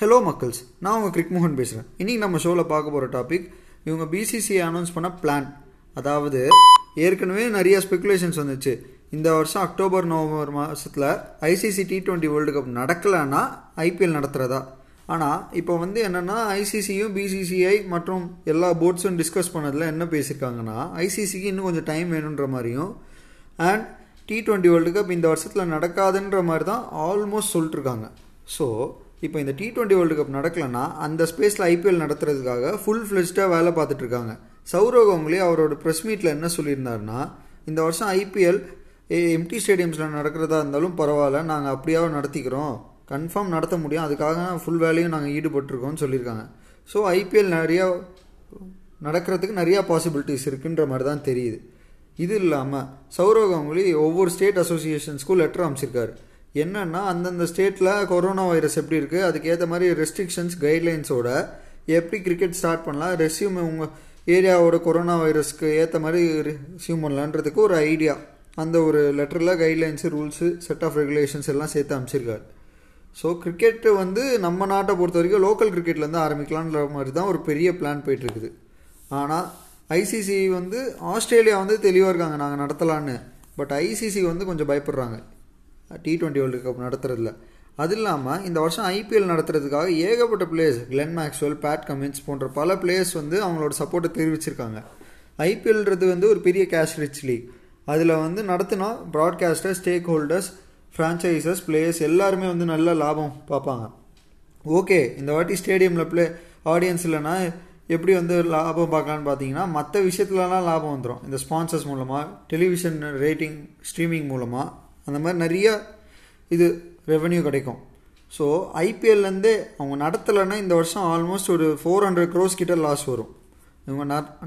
Hello மக்கள்ஸ். நான் உங்கள் கிரிக்மோகன் பேசுகிறேன் இன்றைக்கி நம்ம ஷோவில் பார்க்க போகிற டாபிக் இவங்க பிசிசிஐ அனௌன்ஸ் பண்ண பிளான் அதாவது ஏற்கனவே நிறைய ஸ்பெகுலேஷன்ஸ் வந்துச்சு. இந்த வருஷம் அக்டோபர் நவம்பர் மாதத்தில் ICC T twenty world cup நடக்கலைன்னா ஐபிஎல் நடத்துகிறதா ஆனால் இப்போ வந்து என்னென்னா ஐசிசியும் பிசிசிஐ மற்றும் எல்லா போர்ட்ஸும் டிஸ்கஸ் பண்ணதில் என்ன பேசியிருக்காங்கன்னா ஐசிசிக்கு இன்னும் கொஞ்சம் டைம் வேணுன்ற மாதிரியும் and T twenty world cup இந்த வருஷத்தில் நடக்காதுன்ற மாதிரி தான் ஆல்மோஸ்ட் சொல்லிட்டுருக்காங்க ஸோ இப்போ இந்த டி டுவெண்ட்டி வேர்ல்டு கப் நடக்கலைன்னா அந்த ஸ்பேஸில் ஐபிஎல் நடத்துறதுக்காக ஃபுல் ஃப்ளெஜ்டாக வேலை பார்த்துட்டு இருக்காங்க சௌரவ் கங்குலி அவரோட ப்ரெஸ் மீட்டில் என்ன சொல்லியிருந்தாருன்னா இந்த வருஷம் ஐபிஎல் எம்டி ஸ்டேடியம்ஸில் நடக்கிறதா இருந்தாலும் பரவாயில்ல நாங்கள் அப்படியாவது நடத்திக்கிறோம். கன்ஃபார்ம் நடத்த முடியும். அதுக்காக ஃபுல் வேலையும் நாங்கள் ஈடுபட்டிருக்கோம்னு சொல்லியிருக்காங்க. ஸோ ஐபிஎல் நிறையா நடக்கிறதுக்கு நிறையா பாசிபிலிட்டிஸ் இருக்குன்ற மாதிரி தான் தெரியுது. இது இல்லாமல் சௌரவ் கங்குலி ஒவ்வொரு ஸ்டேட் அசோசியேஷன்ஸ்க்கும் லெட்டர் அமைச்சிருக்காரு என்னன்னா அந்தந்த ஸ்டேட்டில் கொரோனா வைரஸ் எப்படி இருக்குது அதுக்கேற்ற மாதிரி ரெஸ்ட்ரிக்ஷன்ஸ் கைட்லைன்ஸோட எப்படி கிரிக்கெட் ஸ்டார்ட் பண்ணலாம் ரெசியூம் உங்கள் ஏரியாவோட கொரோனா வைரஸ்க்கு ஏற்ற மாதிரி ரெசியூம் பண்ணலான்றதுக்கு ஒரு ஐடியா அந்த ஒரு லெட்டரில் guidelines rules set of regulations எல்லாம் சேர்த்து அமைச்சிருக்காரு ஸோ கிரிக்கெட்டு வந்து நம்ம நாட்டை பொறுத்த வரைக்கும் லோக்கல் கிரிக்கெட்லேருந்து ஆரம்பிக்கலான்ற மாதிரி தான் ஒரு பெரிய பிளான் போயிட்டுருக்குது. ஆனால் ஐசிசி வந்து ஆஸ்திரேலியா வந்து தெளிவாக இருக்காங்க நாங்கள் நடத்தலான்னு பட் ஐசிசி வந்து கொஞ்சம் பயப்படுறாங்க. டி டுவெண்ட்டி வேர்ல்டு கப் நடத்துறதுல. அது இல்லாமல் இந்த வருஷம் ஐபிஎல் நடத்துறதுக்காக ஏகப்பட்ட players Glenn Maxwell Pat Cummins போன்ற பல பிளேயர்ஸ் வந்து அவங்களோட சப்போர்ட்டை தெரிவிச்சிருக்காங்க. ஐபிஎல்ன்றது வந்து ஒரு பெரிய கேஷ் ரிச் லீக் அதில் வந்து நடத்தினா broadcaster stakeholders franchises players எல்லாருமே வந்து நல்ல லாபம் பார்ப்பாங்க. ஓகே இந்த வாட்டி ஸ்டேடியமில் ப்ளே ஆடியன்ஸ் இல்லைன்னா எப்படி வந்து லாபம் பார்க்கலான்னு பார்த்தீங்கன்னா மற்ற விஷயத்துலலாம் லாபம் வந்துடும் இந்த ஸ்பான்சர்ஸ் மூலமாக டெலிவிஷன் ரேட்டிங் ஸ்ட்ரீமிங் மூலமாக அந்த மாதிரி நிறைய இது ரெவென்யூ கிடைக்கும். ஸோ ஐபிஎல்லேருந்தே அவங்க நடத்தலைன்னா இந்த வருஷம் ஆல்மோஸ்ட் ஒரு ஃபோர் ஹண்ட்ரட் க்ரோஸ் கிட்ட லாஸ் வரும். இவங்க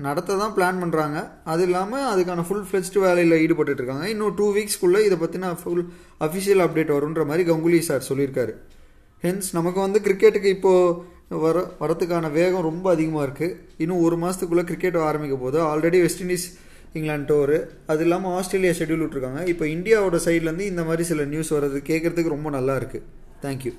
நடத்த தான் பிளான் பண்ணுறாங்க அது இல்லாமல் அதுக்கான ஃபுல் ஃப்ளெஜ்டு வேலையில் ஈடுபட்டு இருக்காங்க. இன்னும் டூ வீக்ஸ்க்குள்ளே இதை பற்றின ஃபுல் அஃபிஷியல் அப்டேட் வரும்ன்ற மாதிரி கங்குலி சார் சொல்லியிருக்காரு. ஹென்ஸ் நமக்கு வந்து கிரிக்கெட்டுக்கு இப்போது வர வரத்துக்கான வேகம் ரொம்ப அதிகமாக இருக்குது இன்னும் ஒரு மாதத்துக்குள்ளே கிரிக்கெட் ஆரம்பிக்க போது already West Indies England tour அது இல்லாமல் ஆஸ்திரேலியா ஷெடியூல் விட்ருக்காங்க இப்போ இந்தியாவோட சைட்லேருந்து இந்த மாதிரி சில நியூஸ் வர்றது கேட்குறதுக்கு ரொம்ப நல்லா இருக்குது தேங்க்யூ